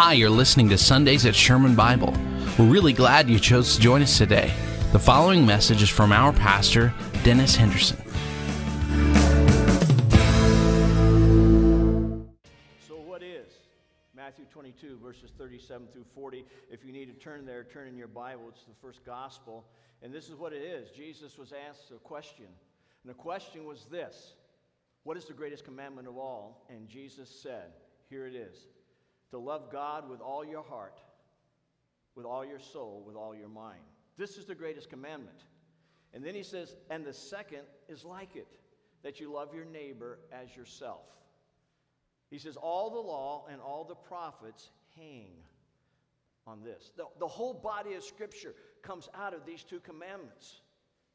Hi, you're listening to Sundays at Sherman Bible. We're really glad you chose to join us today. The following message is from our pastor, Dennis Henderson. So, what is Matthew 22, verses 37 through 40? If you need to turn there, turn in your Bible. It's the first gospel. And this is what it is Jesus was asked a question. And the question was this What is the greatest commandment of all? And Jesus said, Here it is to love God with all your heart, with all your soul, with all your mind. This is the greatest commandment. And then he says, and the second is like it, that you love your neighbor as yourself. He says, all the law and all the prophets hang on this. The, the whole body of Scripture comes out of these two commandments.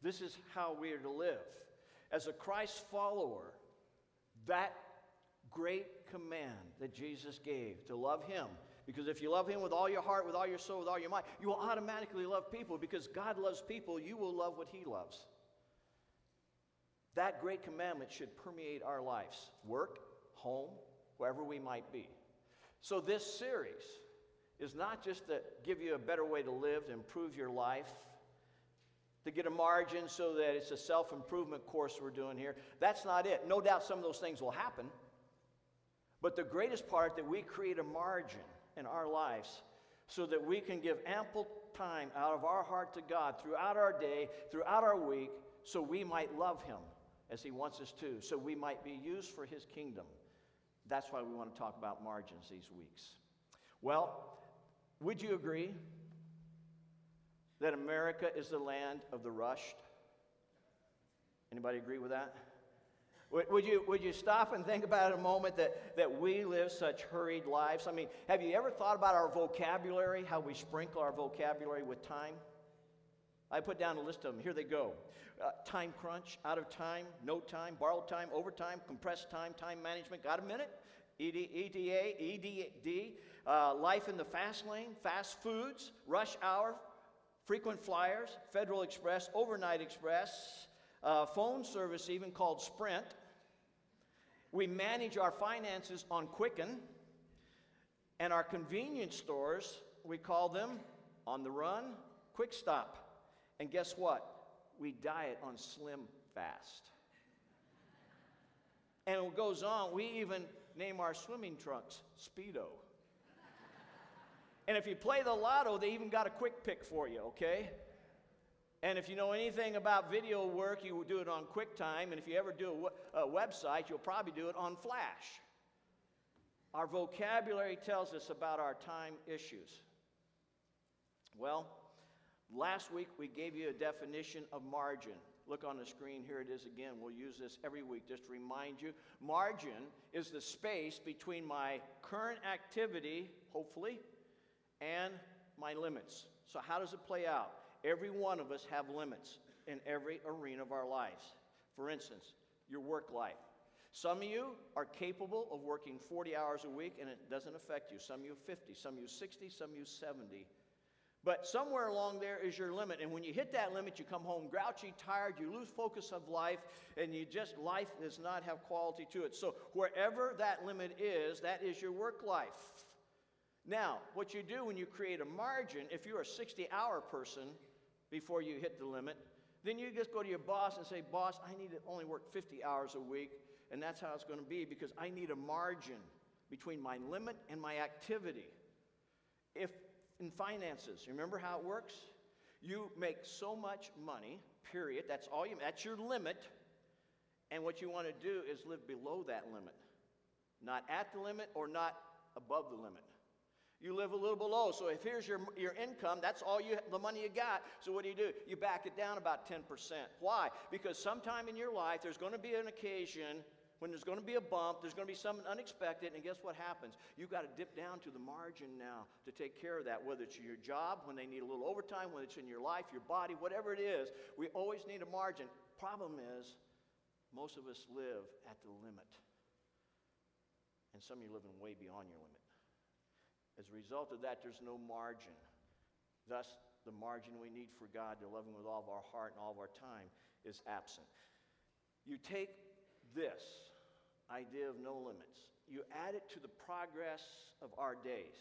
This is how we are to live. As a Christ follower, that great command that Jesus gave to love Him. Because if you love Him with all your heart, with all your soul, with all your mind, you will automatically love people. Because God loves people, you will love what He loves. That great commandment should permeate our lives work, home, wherever we might be. So, this series is not just to give you a better way to live, to improve your life, to get a margin so that it's a self improvement course we're doing here. That's not it. No doubt some of those things will happen. But the greatest part that we create a margin in our lives so that we can give ample time out of our heart to God throughout our day, throughout our week, so we might love Him as He wants us to, so we might be used for His kingdom. That's why we want to talk about margins these weeks. Well, would you agree that America is the land of the rushed? Anybody agree with that? Would, you, would you stop and think about it a moment that, that we live such hurried lives? I mean, have you ever thought about our vocabulary, how we sprinkle our vocabulary with time? I put down a list of them. Here they go uh, time crunch, out of time, no time, borrowed time, overtime, compressed time, time management. Got a minute? ED, ETA, ETD, uh, life in the fast lane, fast foods, rush hour, frequent flyers, Federal Express, overnight express, uh, phone service even called Sprint, we manage our finances on Quicken, and our convenience stores, we call them on the run, Quick Stop. And guess what? We diet on Slim Fast. And it goes on, we even name our swimming trunks Speedo. and if you play the lotto, they even got a quick pick for you, okay? And if you know anything about video work, you do it on QuickTime. And if you ever do a, a website, you'll probably do it on Flash. Our vocabulary tells us about our time issues. Well, last week we gave you a definition of margin. Look on the screen, here it is again. We'll use this every week just to remind you. Margin is the space between my current activity, hopefully, and my limits. So, how does it play out? Every one of us have limits in every arena of our lives. For instance, your work life. Some of you are capable of working 40 hours a week and it doesn't affect you. Some of you 50, some of you 60, some of you 70. But somewhere along there is your limit. And when you hit that limit, you come home grouchy, tired, you lose focus of life, and you just, life does not have quality to it. So wherever that limit is, that is your work life. Now, what you do when you create a margin, if you're a 60 hour person, before you hit the limit. Then you just go to your boss and say, Boss, I need to only work 50 hours a week, and that's how it's going to be because I need a margin between my limit and my activity. If in finances, remember how it works? You make so much money, period. That's all you that's your limit. And what you want to do is live below that limit. Not at the limit or not above the limit you live a little below. So if here's your, your income, that's all you the money you got. So what do you do? You back it down about 10%. Why? Because sometime in your life there's going to be an occasion when there's going to be a bump, there's going to be something unexpected, and guess what happens? You've got to dip down to the margin now to take care of that, whether it's your job, when they need a little overtime, whether it's in your life, your body, whatever it is. We always need a margin. Problem is, most of us live at the limit. And some of you living way beyond your limit. As a result of that, there's no margin. Thus, the margin we need for God to love Him with all of our heart and all of our time is absent. You take this idea of no limits, you add it to the progress of our days.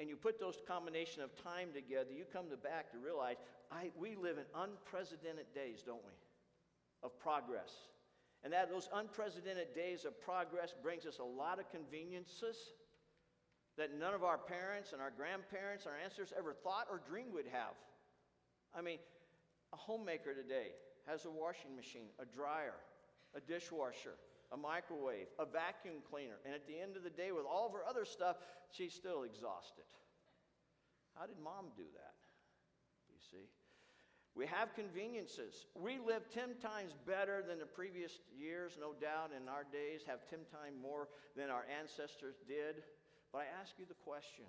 and you put those combination of time together, you come to back to realize I, we live in unprecedented days, don't we? Of progress. And that those unprecedented days of progress brings us a lot of conveniences that none of our parents and our grandparents, our ancestors ever thought or dreamed would have. I mean, a homemaker today has a washing machine, a dryer, a dishwasher, a microwave, a vacuum cleaner, and at the end of the day, with all of her other stuff, she's still exhausted. How did mom do that? You see? We have conveniences. We live 10 times better than the previous years, no doubt, in our days, have 10 times more than our ancestors did. But I ask you the question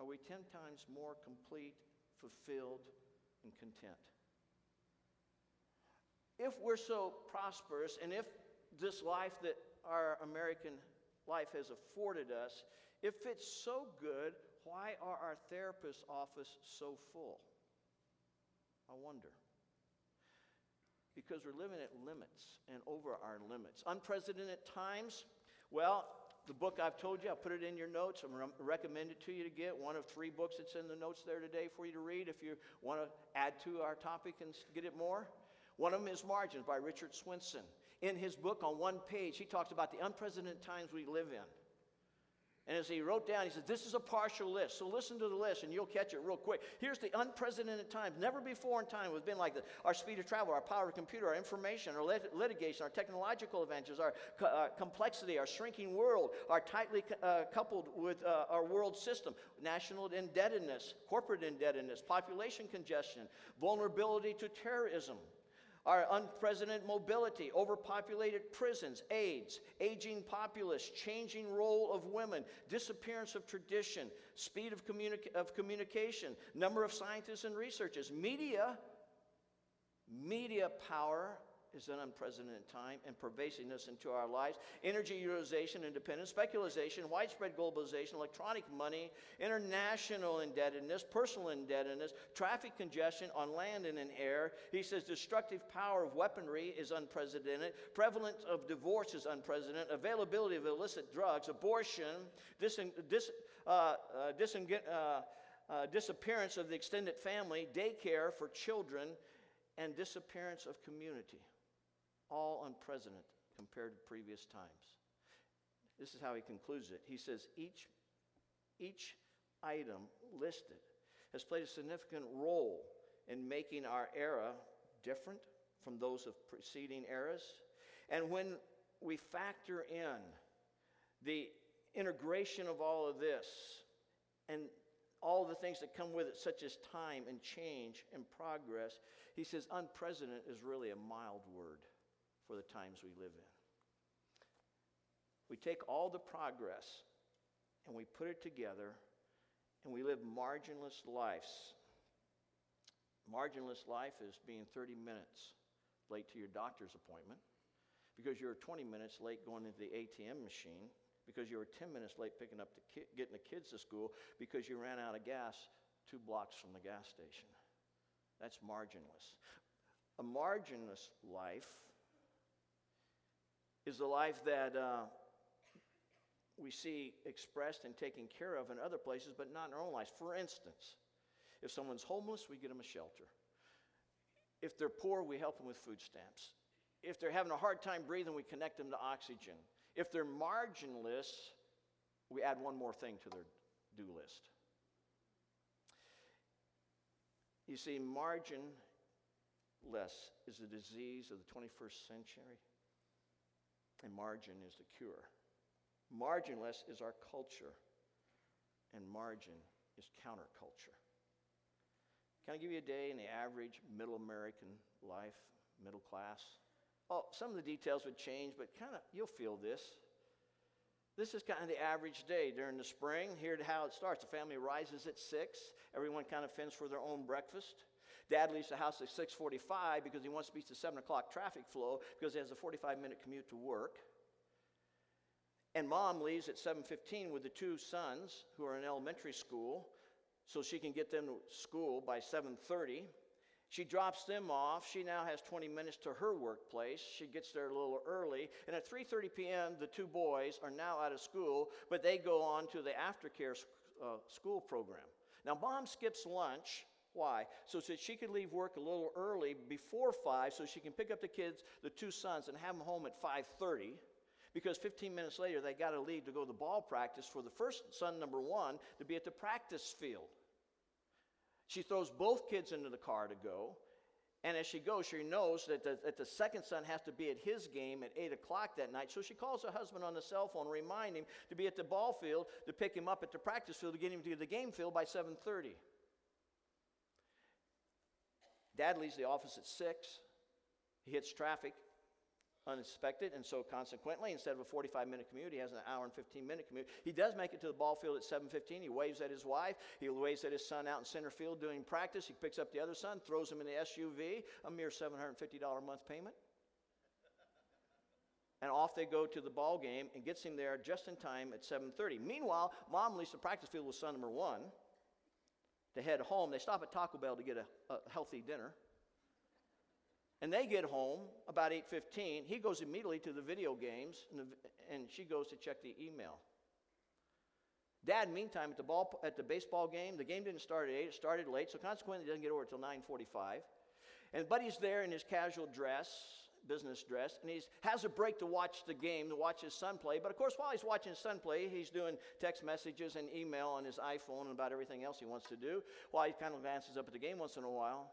are we 10 times more complete, fulfilled, and content? If we're so prosperous, and if this life that our American life has afforded us, if it's so good, why are our therapist's office so full? I wonder. Because we're living at limits and over our limits. Unprecedented times, well, the book I've told you, I'll put it in your notes. I'm re- recommend it to you to get. One of three books that's in the notes there today for you to read if you want to add to our topic and get it more. One of them is Margins by Richard Swenson. In his book, on one page, he talks about the unprecedented times we live in. And as he wrote down, he said, This is a partial list. So listen to the list and you'll catch it real quick. Here's the unprecedented times. Never before in time has been like this. Our speed of travel, our power of computer, our information, our lit- litigation, our technological advances, our co- uh, complexity, our shrinking world, our tightly uh, coupled with uh, our world system, national indebtedness, corporate indebtedness, population congestion, vulnerability to terrorism, our unprecedented mobility, overpopulated prisons, AIDS, aging populace, changing role of women, disappearance of tradition, speed of, of communication, number of scientists and researchers, media, media power, is an unprecedented time and pervasiveness into our lives. Energy utilization, independence, speculation, widespread globalization, electronic money, international indebtedness, personal indebtedness, traffic congestion on land and in air. He says destructive power of weaponry is unprecedented, prevalence of divorce is unprecedented, availability of illicit drugs, abortion, dis, dis, uh, uh, uh, uh, disappearance of the extended family, daycare for children, and disappearance of community all unprecedented compared to previous times. This is how he concludes it. He says, each, each item listed has played a significant role in making our era different from those of preceding eras. And when we factor in the integration of all of this and all the things that come with it, such as time and change and progress, he says unprecedented is really a mild word for the times we live in. We take all the progress and we put it together and we live marginless lives. Marginless life is being 30 minutes late to your doctor's appointment because you were 20 minutes late going into the ATM machine because you were 10 minutes late picking up the ki- getting the kids to school because you ran out of gas two blocks from the gas station. That's marginless. A marginless life is the life that uh, we see expressed and taken care of in other places, but not in our own lives. For instance, if someone's homeless, we get them a shelter. If they're poor, we help them with food stamps. If they're having a hard time breathing, we connect them to oxygen. If they're marginless, we add one more thing to their do list. You see, marginless is a disease of the 21st century and margin is the cure. Marginless is our culture, and margin is counterculture. Can I give you a day in the average middle American life, middle class? Oh, some of the details would change, but kind of you'll feel this. This is kind of the average day during the spring. Here's how it starts. The family rises at six. Everyone kind of fends for their own breakfast. Dad leaves the house at 6:45 because he wants to beat the 7 o'clock traffic flow because he has a 45-minute commute to work. And mom leaves at 7:15 with the two sons who are in elementary school, so she can get them to school by 7:30. She drops them off. She now has 20 minutes to her workplace. She gets there a little early, and at 3:30 p.m., the two boys are now out of school, but they go on to the aftercare uh, school program. Now, mom skips lunch. Why? So that she could leave work a little early before 5 so she can pick up the kids, the two sons, and have them home at 5.30 because 15 minutes later they got to leave to go to ball practice for the first son, number one, to be at the practice field. She throws both kids into the car to go. And as she goes, she knows that the, that the second son has to be at his game at 8 o'clock that night. So she calls her husband on the cell phone, remind him to be at the ball field to pick him up at the practice field to get him to the game field by 7.30. Dad leaves the office at 6. He hits traffic unexpected, and so consequently, instead of a 45 minute commute, he has an hour and 15 minute commute. He does make it to the ball field at 7:15. He waves at his wife. He waves at his son out in center field doing practice. He picks up the other son, throws him in the SUV, a mere $750 a month payment. And off they go to the ball game and gets him there just in time at 7:30. Meanwhile, mom leaves the practice field with son number one to head home. They stop at Taco Bell to get a, a healthy dinner. And they get home about 8:15. He goes immediately to the video games, and, the, and, she goes to check the email. Dad, meantime, at the ball at the baseball game, the game didn't start at eight; it started late, so consequently, he doesn't get over until 9:45. And Buddy's there in his casual dress, business dress, and he has a break to watch the game, to watch his son play. But of course, while he's watching his son play, he's doing text messages and email on his iPhone and about everything else he wants to do. While he kind of glances up at the game once in a while.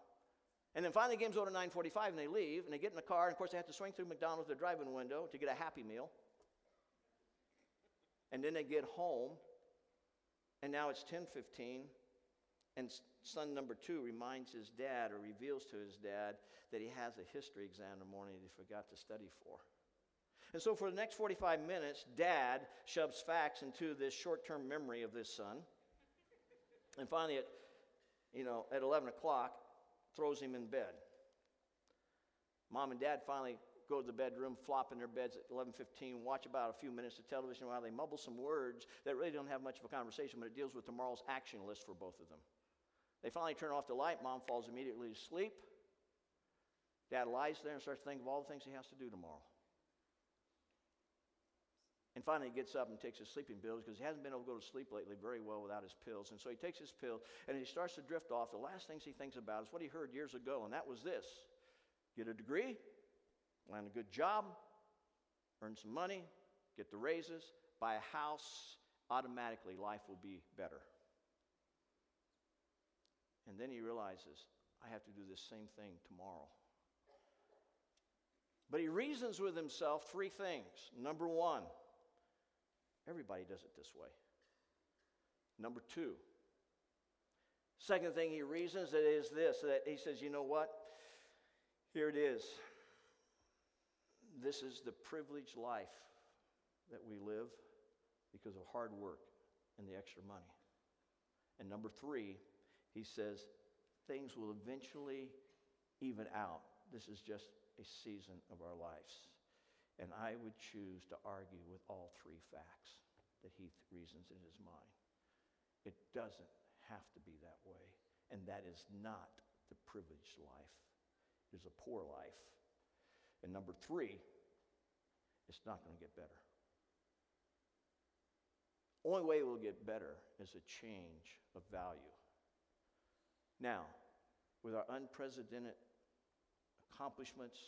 And then finally, the game's over at 9:45, and they leave, and they get in the car, and of course, they have to swing through McDonald's, their driving window, to get a Happy Meal. And then they get home, and now it's 10:15, and son number two reminds his dad, or reveals to his dad, that he has a history exam in the morning that he forgot to study for. And so, for the next 45 minutes, dad shoves facts into this short-term memory of this son. And finally, at you know, at 11 o'clock, throws him in bed. Mom and dad finally go to the bedroom, flop in their beds at 11:15, watch about a few minutes of television while they mumble some words that really don't have much of a conversation, but it deals with tomorrow's action list for both of them. They finally turn off the light. Mom falls immediately to sleep. Dad lies there and starts to think of all the things he has to do tomorrow. And finally, he gets up and takes his sleeping pills because he hasn't been able to go to sleep lately very well without his pills. And so he takes his pills and he starts to drift off. The last things he thinks about is what he heard years ago, and that was this get a degree, land a good job, earn some money, get the raises, buy a house. Automatically, life will be better. And then he realizes, I have to do this same thing tomorrow. But he reasons with himself three things. Number one, Everybody does it this way. Number two, second thing he reasons that is this that he says, you know what? Here it is. This is the privileged life that we live because of hard work and the extra money. And number three, he says, things will eventually even out. This is just a season of our lives. And I would choose to argue with all three facts that he reasons in his mind. It doesn't have to be that way. And that is not the privileged life, it is a poor life. And number three, it's not going to get better. Only way it will get better is a change of value. Now, with our unprecedented accomplishments,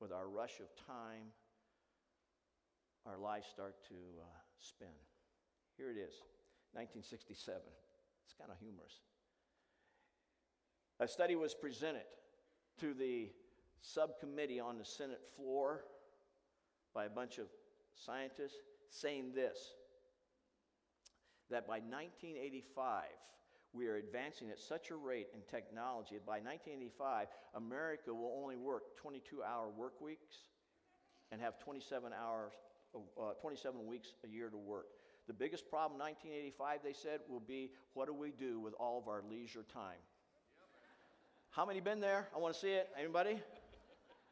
with our rush of time, our lives start to uh, spin. Here it is 1967. It's kind of humorous. A study was presented to the subcommittee on the Senate floor by a bunch of scientists saying this that by 1985, we are advancing at such a rate in technology that by 1985, America will only work 22 hour work weeks and have 27 hours uh, 27 weeks a year to work. The biggest problem 1985, they said, will be what do we do with all of our leisure time? How many been there? I want to see it. Anybody?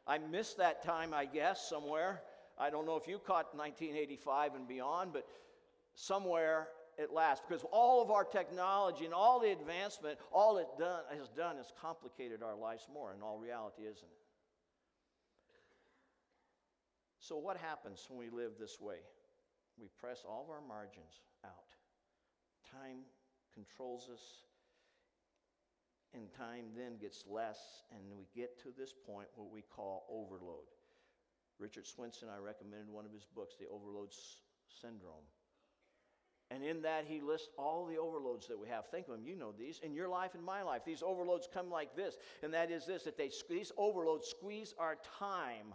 I missed that time, I guess, somewhere. I don't know if you caught 1985 and beyond, but somewhere it lasts because all of our technology and all the advancement, all it done, has done is complicated our lives more. In all reality, isn't it? So, what happens when we live this way? We press all of our margins out. Time controls us. And time then gets less, and we get to this point what we call overload. Richard Swenson, I recommended one of his books, The Overload Syndrome. And in that, he lists all the overloads that we have. Think of them, you know these, in your life and my life. These overloads come like this, and that is this that they, these overloads squeeze our time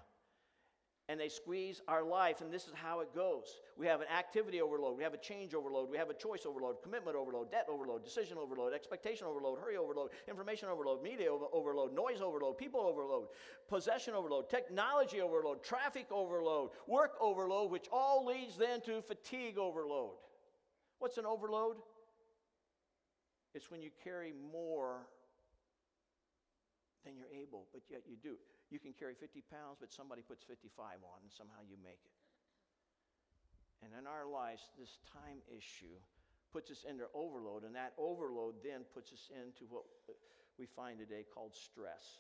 and they squeeze our life, and this is how it goes. We have an activity overload, we have a change overload, we have a choice overload, commitment overload, debt overload, decision overload, expectation overload, hurry overload, information overload, media overload, noise overload, people overload, possession overload, technology overload, traffic overload, work overload, which all leads then to fatigue overload. What's an overload? It's when you carry more than you're able, but yet you do. You can carry 50 pounds, but somebody puts 55 on, and somehow you make it. And in our lives, this time issue puts us into overload, and that overload then puts us into what we find today called stress.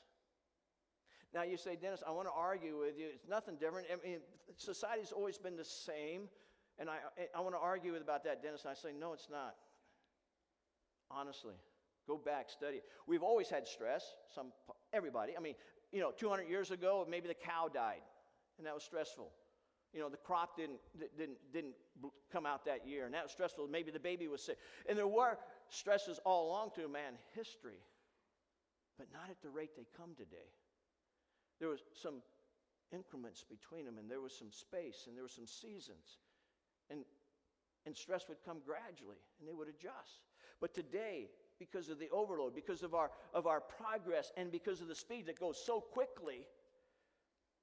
Now, you say, Dennis, I want to argue with you. It's nothing different. I mean, society's always been the same. And I, I want to argue with about that, Dennis. And I say, no, it's not. Honestly, go back, study. We've always had stress. Some, everybody. I mean, you know, 200 years ago, maybe the cow died, and that was stressful. You know, the crop didn't, didn't, didn't come out that year, and that was stressful. Maybe the baby was sick. And there were stresses all along through man history, but not at the rate they come today. There was some increments between them, and there was some space, and there were some seasons. And, and stress would come gradually, and they would adjust. But today, because of the overload, because of our, of our progress, and because of the speed that goes so quickly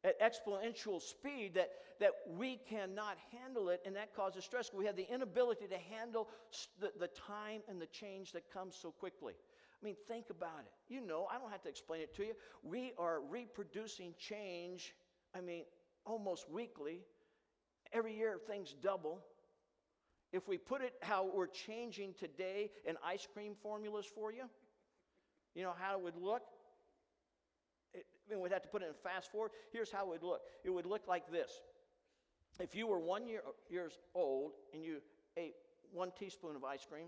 at exponential speed that, that we cannot handle it, and that causes stress. We have the inability to handle the, the time and the change that comes so quickly. I mean, think about it. You know, I don't have to explain it to you. We are reproducing change, I mean, almost weekly. Every year, things double. If we put it how we're changing today in ice cream formulas for you, you know how it would look? It, I mean, we'd have to put it in fast forward. Here's how it would look it would look like this. If you were one year years old and you ate one teaspoon of ice cream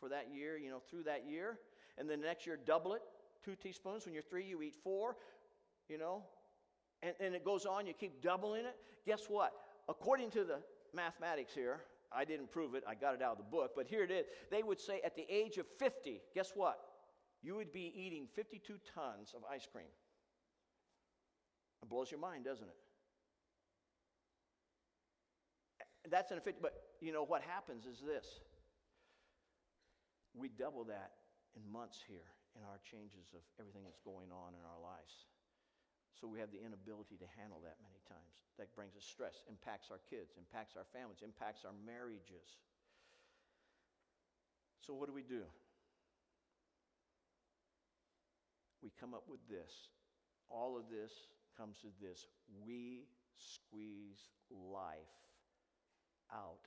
for that year, you know, through that year, and then the next year double it, two teaspoons. When you're three, you eat four, you know, and, and it goes on, you keep doubling it. Guess what? According to the mathematics here, I didn't prove it, I got it out of the book, but here it is. They would say at the age of 50, guess what? You would be eating 52 tons of ice cream. It blows your mind, doesn't it? That's in a 50, but you know what happens is this. We double that in months here in our changes of everything that's going on in our lives. So we have the inability to handle that many times. That brings us stress, impacts our kids, impacts our families, impacts our marriages. So what do we do? We come up with this. All of this comes to this. We squeeze life out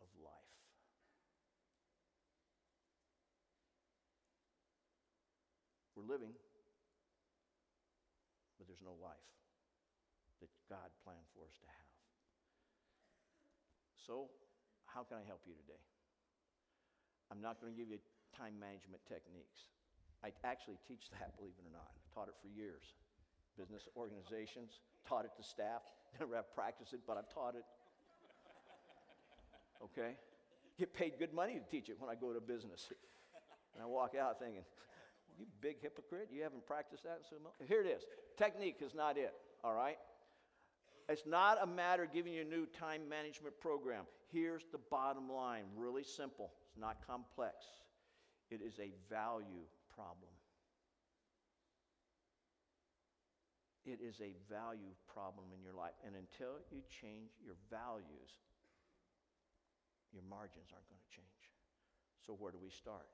of life. We're living there's no life that God planned for us to have. So, how can I help you today? I'm not going to give you time management techniques. I actually teach that, believe it or not. I taught it for years. Business organizations, taught it to staff. Never have practiced it, but I've taught it. Okay? Get paid good money to teach it when I go to business. And I walk out thinking, you big hypocrite. You haven't practiced that in so much. Here it is. Technique is not it, all right? It's not a matter of giving you a new time management program. Here's the bottom line really simple, it's not complex. It is a value problem. It is a value problem in your life. And until you change your values, your margins aren't going to change. So, where do we start?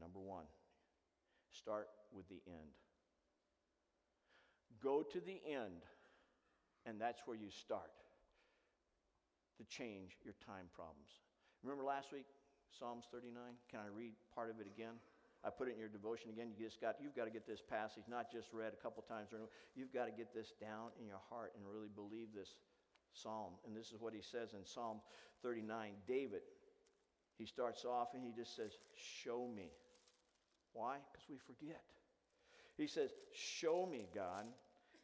Number one, Start with the end. Go to the end, and that's where you start to change your time problems. Remember last week, Psalms 39? Can I read part of it again? I put it in your devotion again. You just got, you've got to get this passage, not just read a couple times. You've got to get this down in your heart and really believe this psalm. And this is what he says in Psalm 39. David, he starts off and he just says, Show me. Why? Because we forget. He says, Show me, God.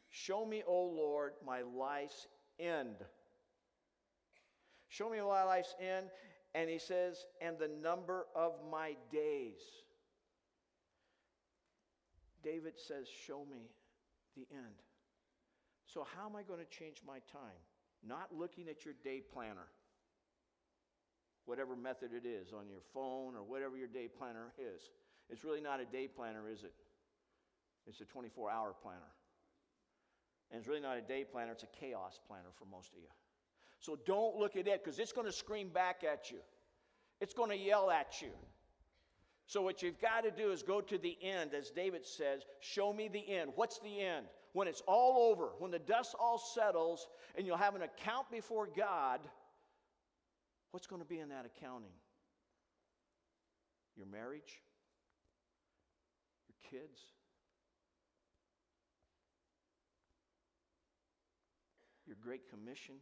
Show me, O Lord, my life's end. Show me my life's end. And he says, And the number of my days. David says, Show me the end. So, how am I going to change my time? Not looking at your day planner, whatever method it is, on your phone or whatever your day planner is. It's really not a day planner, is it? It's a 24 hour planner. And it's really not a day planner, it's a chaos planner for most of you. So don't look at it because it's going to scream back at you, it's going to yell at you. So, what you've got to do is go to the end, as David says, show me the end. What's the end? When it's all over, when the dust all settles, and you'll have an account before God, what's going to be in that accounting? Your marriage? Your kids? Your Great Commission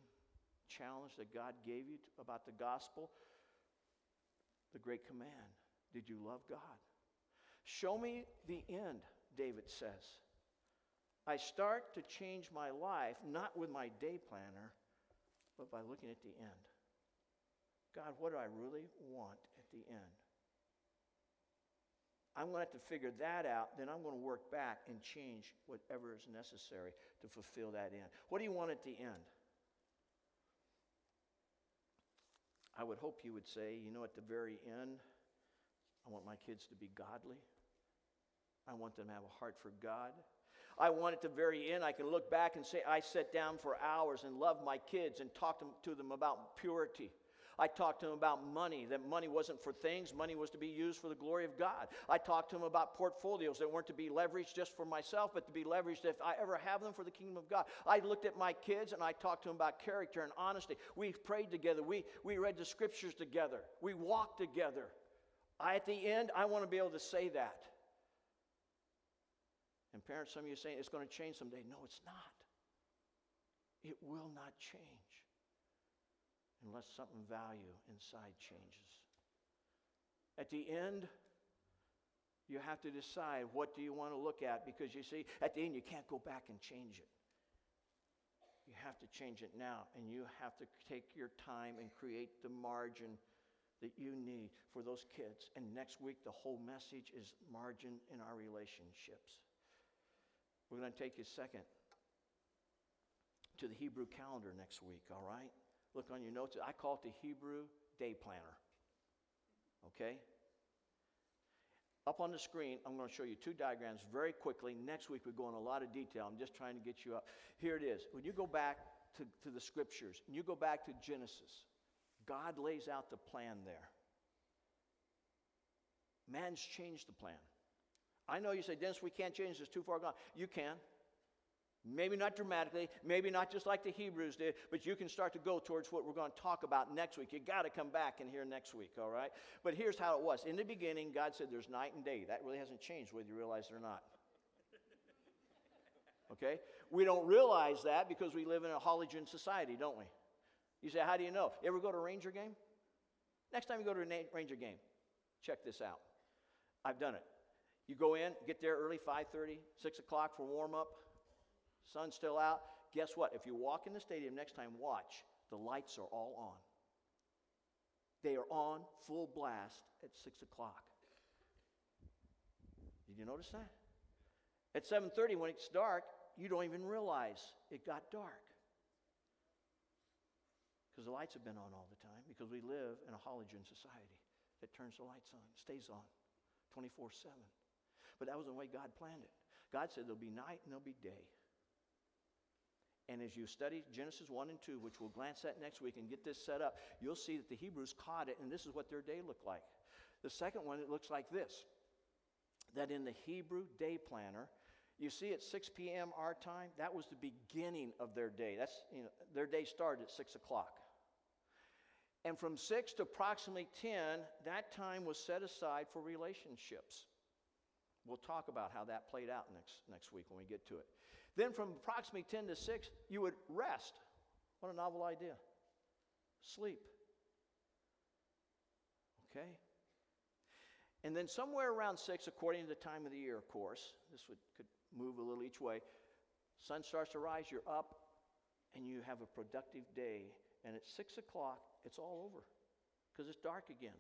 challenge that God gave you about the gospel? The Great Command. Did you love God? Show me the end, David says. I start to change my life not with my day planner, but by looking at the end. God, what do I really want at the end? I'm going to have to figure that out. Then I'm going to work back and change whatever is necessary to fulfill that end. What do you want at the end? I would hope you would say, you know, at the very end, I want my kids to be godly. I want them to have a heart for God. I want at the very end, I can look back and say, I sat down for hours and loved my kids and talked to them about purity. I talked to them about money, that money wasn't for things, money was to be used for the glory of God. I talked to them about portfolios that weren't to be leveraged just for myself, but to be leveraged if I ever have them for the kingdom of God. I looked at my kids and I talked to them about character and honesty. We prayed together, we, we read the scriptures together, we walked together. I, at the end, I want to be able to say that. And parents, some of you are saying it's going to change someday. No, it's not. It will not change unless something value inside changes. At the end, you have to decide what do you want to look at because you see, at the end, you can't go back and change it. You have to change it now, and you have to take your time and create the margin that you need for those kids. And next week, the whole message is margin in our relationships. We're going to take a second to the Hebrew calendar next week, all right? Look on your notes. I call it the Hebrew day planner. Okay? Up on the screen, I'm going to show you two diagrams very quickly. Next week, we go in a lot of detail. I'm just trying to get you up. Here it is. When you go back to, to the scriptures, and you go back to Genesis, God lays out the plan there. Man's changed the plan. I know you say, Dennis, we can't change this, too far gone. You can. Maybe not dramatically, maybe not just like the Hebrews did, but you can start to go towards what we're going to talk about next week. You got to come back and hear next week, all right? But here's how it was. In the beginning, God said there's night and day. That really hasn't changed whether you realize it or not. Okay? We don't realize that because we live in a halogen society, don't we? You say, how do you know? You ever go to a Ranger game? Next time you go to a Ranger game, check this out. I've done it. You go in, get there early, 5.30, 6 o'clock for warm-up. Sun's still out. Guess what? If you walk in the stadium next time, watch. The lights are all on. They are on full blast at 6 o'clock. Did you notice that? At 7.30, when it's dark, you don't even realize it got dark. Because the lights have been on all the time, because we live in a halogen society that turns the lights on, stays on 24 7. But that was the way God planned it. God said there'll be night and there'll be day. And as you study Genesis 1 and 2, which we'll glance at next week and get this set up, you'll see that the Hebrews caught it, and this is what their day looked like. The second one, it looks like this that in the Hebrew day planner, you see at 6 p.m. our time, that was the beginning of their day. That's, you know, their day started at 6 o'clock. And from 6 to approximately 10, that time was set aside for relationships. We'll talk about how that played out next, next week when we get to it. Then from approximately 10 to 6, you would rest. What a novel idea. Sleep. Okay? And then somewhere around 6, according to the time of the year, of course, this would, could move a little each way, sun starts to rise, you're up, and you have a productive day. And at 6 o'clock, it's all over because it's dark again.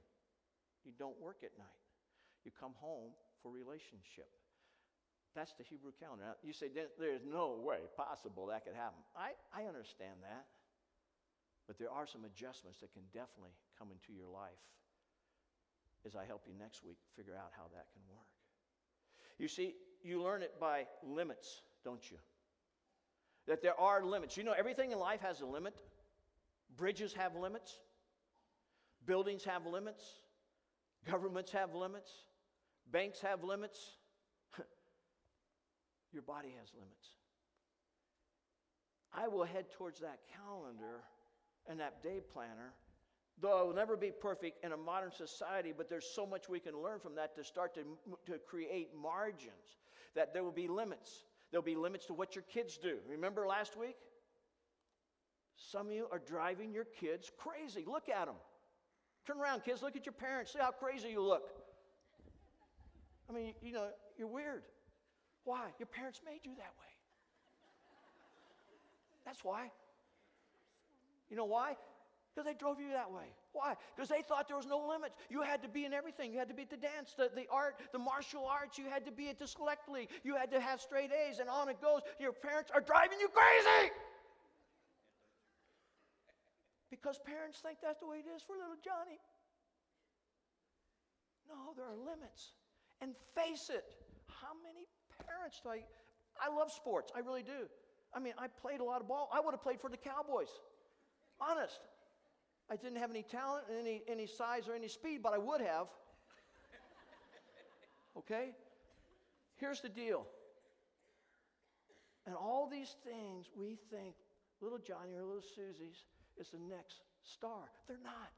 You don't work at night. You come home for relationship. That's the Hebrew calendar. Now, you say, there's no way possible that could happen. I, I understand that. But there are some adjustments that can definitely come into your life as I help you next week figure out how that can work. You see, you learn it by limits, don't you? That there are limits. You know, everything in life has a limit. Bridges have limits, buildings have limits, governments have limits, banks have limits. Your body has limits. I will head towards that calendar and that day planner, though I will never be perfect in a modern society, but there's so much we can learn from that to start to, to create margins, that there will be limits. There'll be limits to what your kids do. Remember last week? Some of you are driving your kids crazy. Look at them. Turn around, kids. Look at your parents. See how crazy you look. I mean, you know, you're weird. Why? Your parents made you that way. That's why. You know why? Because they drove you that way. Why? Because they thought there was no limits. You had to be in everything. You had to be at the dance, the, the art, the martial arts. You had to be at the select league. You had to have straight A's, and on it goes. Your parents are driving you crazy. Because parents think that's the way it is for little Johnny. No, there are limits. And face it, how many parents I? I love sports. I really do. I mean, I played a lot of ball. I would have played for the Cowboys. Honest. I didn't have any talent, any, any size, or any speed, but I would have. Okay? Here's the deal. And all these things we think little Johnny or little Susie's is the next star. They're not.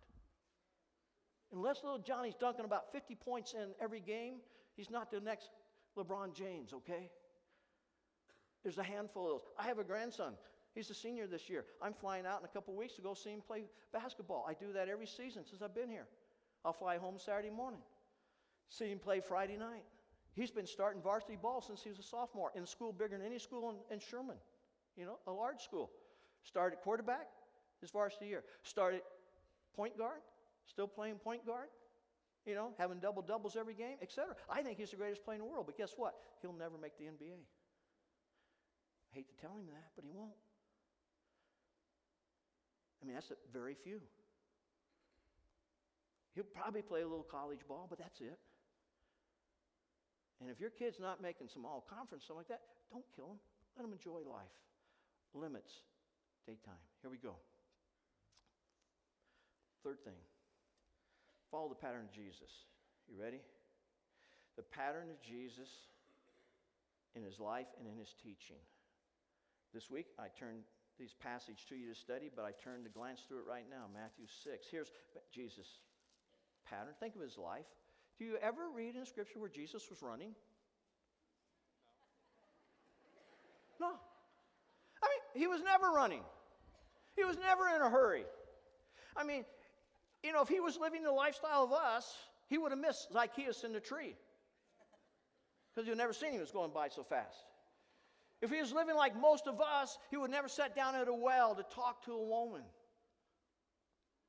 Unless little Johnny's dunking about 50 points in every game, he's not the next LeBron James, okay? There's a handful of those. I have a grandson. He's a senior this year. I'm flying out in a couple weeks to go see him play basketball. I do that every season since I've been here. I'll fly home Saturday morning, see him play Friday night. He's been starting varsity ball since he was a sophomore in a school bigger than any school in, in Sherman, you know, a large school. Started quarterback his varsity year. Started point guard, still playing point guard, you know, having double doubles every game, etc. I think he's the greatest player in the world, but guess what? He'll never make the NBA. I hate to tell him that, but he won't. I mean, that's a very few. He'll probably play a little college ball, but that's it. And if your kid's not making some all conference, something like that, don't kill him. Let him enjoy life. Limits, daytime. Here we go. Third thing follow the pattern of Jesus. You ready? The pattern of Jesus in his life and in his teaching. This week, I turned these passage to you to study, but I turned to glance through it right now. Matthew 6. Here's Jesus' pattern. Think of his life. Do you ever read in Scripture where Jesus was running? No. I mean, he was never running. He was never in a hurry. I mean, you know, if he was living the lifestyle of us, he would have missed Zacchaeus in the tree. Because you'd never seen him was going by so fast. If he was living like most of us, he would never sat down at a well to talk to a woman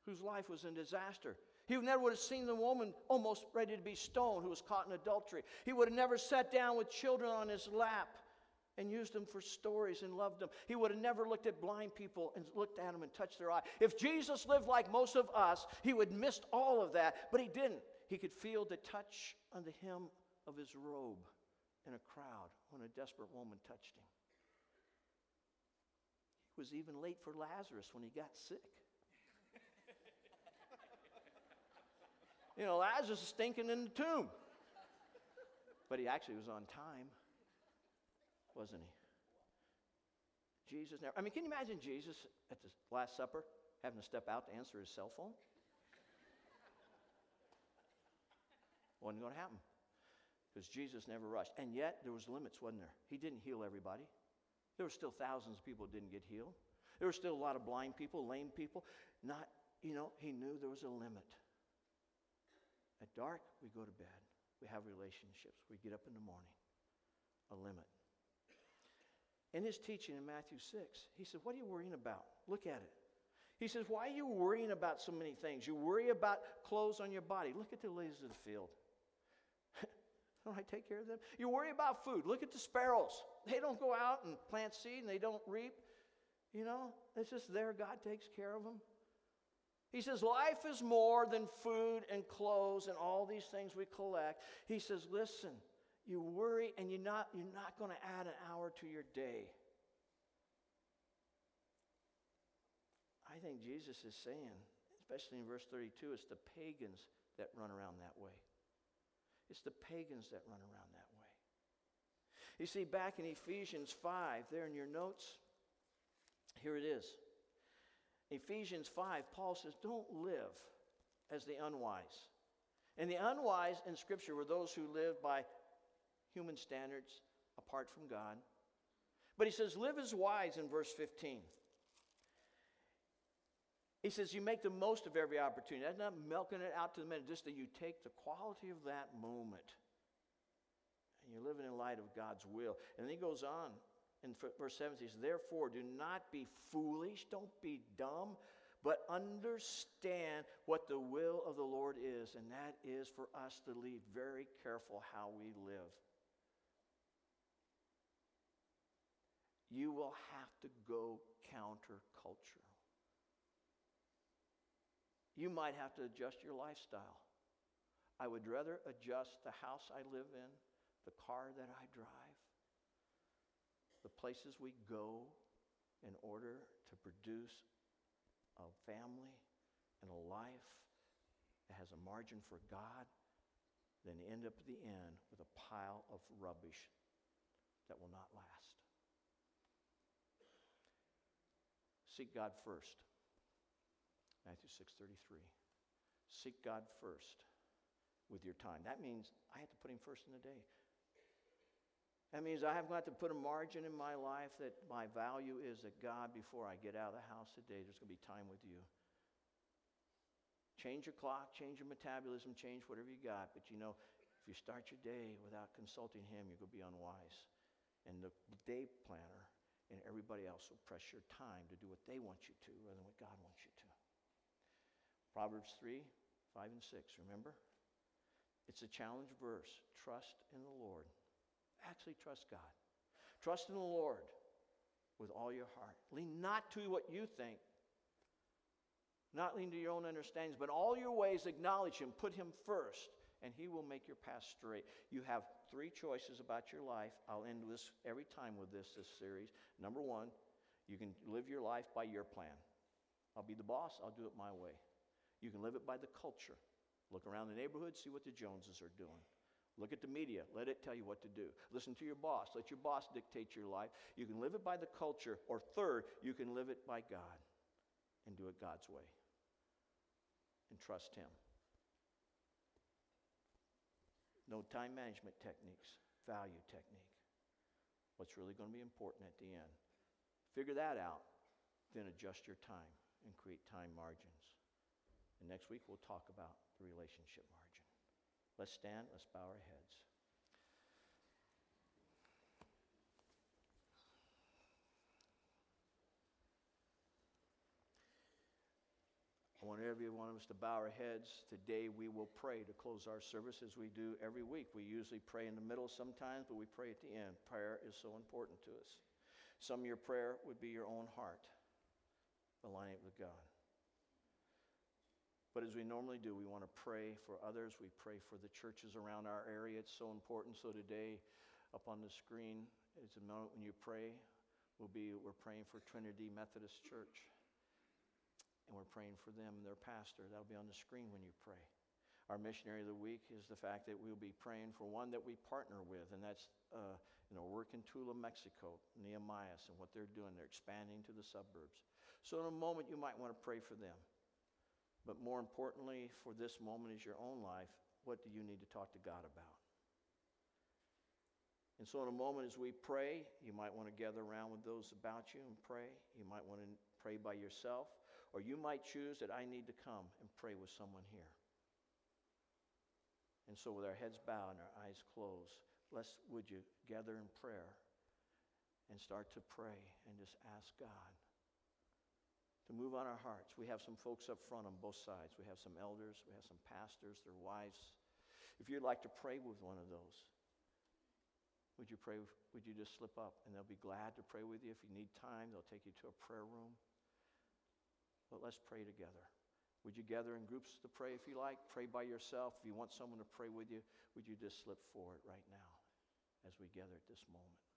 whose life was in disaster. He would never would have seen the woman almost ready to be stoned who was caught in adultery. He would have never sat down with children on his lap and used them for stories and loved them. He would have never looked at blind people and looked at them and touched their eye. If Jesus lived like most of us, he would have missed all of that, but he didn't. He could feel the touch on the hem of his robe in a crowd when a desperate woman touched him. He was even late for Lazarus when he got sick. you know, Lazarus is stinking in the tomb. But he actually was on time, wasn't he? Jesus never, I mean, can you imagine Jesus at the Last Supper having to step out to answer his cell phone? Wasn't going to happen because Jesus never rushed. And yet, there was limits, wasn't there? He didn't heal everybody. There were still thousands of people didn't get healed. There were still a lot of blind people, lame people. Not, you know, he knew there was a limit. At dark, we go to bed. We have relationships. We get up in the morning. A limit. In his teaching in Matthew 6, he said, What are you worrying about? Look at it. He says, Why are you worrying about so many things? You worry about clothes on your body. Look at the lilies of the field. don't I take care of them? You worry about food. Look at the sparrows. They don't go out and plant seed and they don't reap. You know, it's just there. God takes care of them. He says, Life is more than food and clothes and all these things we collect. He says, Listen, you worry and you're not, you're not going to add an hour to your day. I think Jesus is saying, especially in verse 32, it's the pagans that run around that way. It's the pagans that run around that way. You see, back in Ephesians 5, there in your notes, here it is. Ephesians 5, Paul says, Don't live as the unwise. And the unwise in Scripture were those who lived by human standards apart from God. But he says, Live as wise in verse 15. He says, You make the most of every opportunity. That's not milking it out to the minute, just that you take the quality of that moment and you're living in light of God's will. And then he goes on in verse 17 says, Therefore, do not be foolish, don't be dumb, but understand what the will of the Lord is, and that is for us to be very careful how we live. You will have to go counterculture. You might have to adjust your lifestyle. I would rather adjust the house I live in, the car that I drive, the places we go in order to produce a family and a life that has a margin for God than end up at the end with a pile of rubbish that will not last. Seek God first. Matthew 6:33. Seek God first with your time. That means I have to put him first in the day. That means I have got to put a margin in my life that my value is that God, before I get out of the house today, there's going to be time with you. Change your clock, change your metabolism, change whatever you got. But you know, if you start your day without consulting Him, you're going to be unwise. And the day planner and everybody else will press your time to do what they want you to rather than what God wants you to. Proverbs 3 5 and 6, remember? It's a challenge verse. Trust in the Lord Actually, trust God. Trust in the Lord with all your heart. Lean not to what you think, not lean to your own understandings, but all your ways acknowledge Him. Put Him first, and He will make your path straight. You have three choices about your life. I'll end this every time with this, this series. Number one, you can live your life by your plan. I'll be the boss, I'll do it my way. You can live it by the culture. Look around the neighborhood, see what the Joneses are doing. Look at the media. Let it tell you what to do. Listen to your boss. Let your boss dictate your life. You can live it by the culture. Or third, you can live it by God and do it God's way and trust Him. No time management techniques, value technique. What's really going to be important at the end. Figure that out, then adjust your time and create time margins. And next week we'll talk about the relationship margin. Let's stand, let's bow our heads. Want every one of us to bow our heads. Today we will pray to close our service as we do every week. We usually pray in the middle sometimes, but we pray at the end. Prayer is so important to us. Some of your prayer would be your own heart, aligning it with God. But as we normally do, we want to pray for others. We pray for the churches around our area. It's so important. So today, up on the screen, is a moment when you pray. We'll be, we're praying for Trinity Methodist Church. And we're praying for them and their pastor. That'll be on the screen when you pray. Our missionary of the week is the fact that we'll be praying for one that we partner with, and that's uh, you know work in Tula, Mexico, Nehemiah, and what they're doing. They're expanding to the suburbs. So in a moment, you might want to pray for them. But more importantly, for this moment is your own life. What do you need to talk to God about? And so, in a moment, as we pray, you might want to gather around with those about you and pray. You might want to pray by yourself, or you might choose that I need to come and pray with someone here. And so, with our heads bowed and our eyes closed, let's, would you gather in prayer and start to pray and just ask God to move on our hearts. We have some folks up front on both sides. We have some elders, we have some pastors, their wives. If you'd like to pray with one of those, would you pray? Would you just slip up and they'll be glad to pray with you? If you need time, they'll take you to a prayer room. But let's pray together. Would you gather in groups to pray if you like? Pray by yourself. If you want someone to pray with you, would you just slip forward right now as we gather at this moment?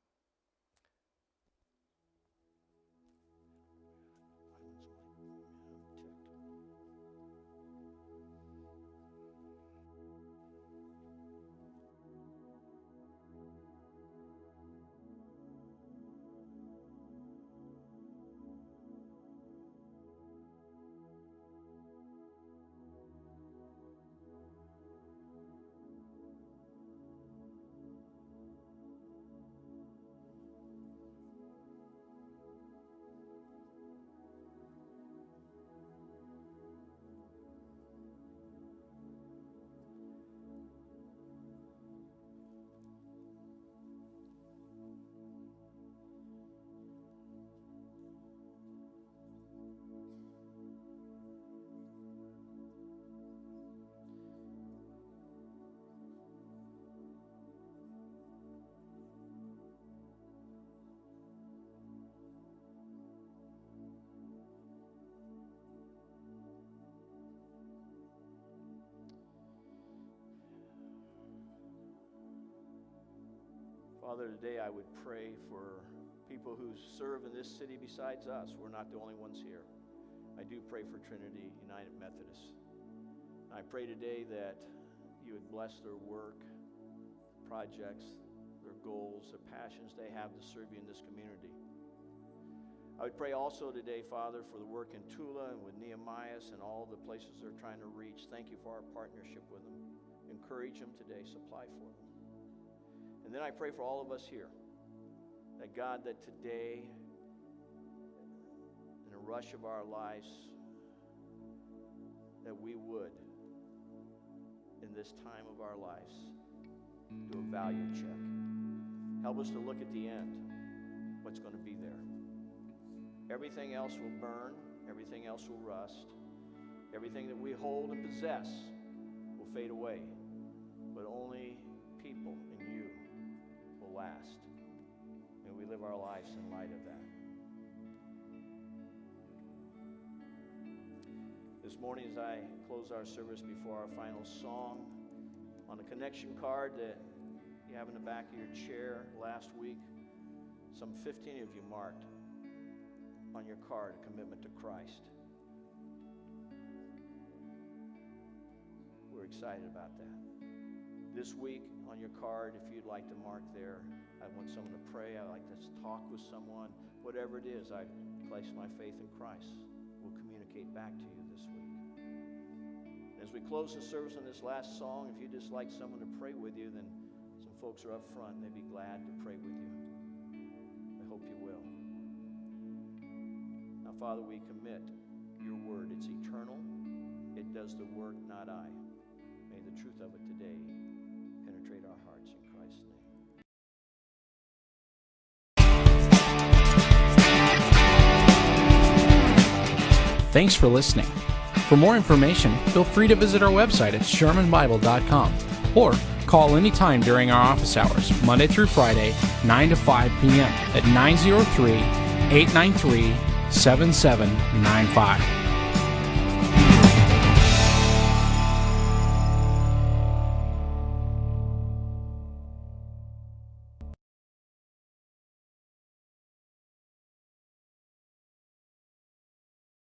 Father, today I would pray for people who serve in this city besides us. We're not the only ones here. I do pray for Trinity United Methodist. I pray today that you would bless their work, projects, their goals, their passions they have to serve you in this community. I would pray also today, Father, for the work in Tula and with Nehemiah and all the places they're trying to reach. Thank you for our partnership with them. Encourage them today, supply for them. And then I pray for all of us here that God, that today, in a rush of our lives, that we would, in this time of our lives, do a value check. Help us to look at the end, what's going to be there. Everything else will burn, everything else will rust, everything that we hold and possess will fade away. But only last. May we live our lives in light of that. This morning, as I close our service before our final song, on a connection card that you have in the back of your chair last week, some 15 of you marked on your card a commitment to Christ. We're excited about that. This week, on your card if you'd like to mark there. I want someone to pray. I like to talk with someone. Whatever it is, I place my faith in Christ. We'll communicate back to you this week. As we close the service on this last song, if you'd just like someone to pray with you, then some folks are up front they'd be glad to pray with you. I hope you will. Now, Father, we commit your word. It's eternal. It does the work, not I. May the truth of it today Thanks for listening. For more information, feel free to visit our website at shermanbible.com or call anytime during our office hours, Monday through Friday, 9 to 5 p.m. at 903 893 7795.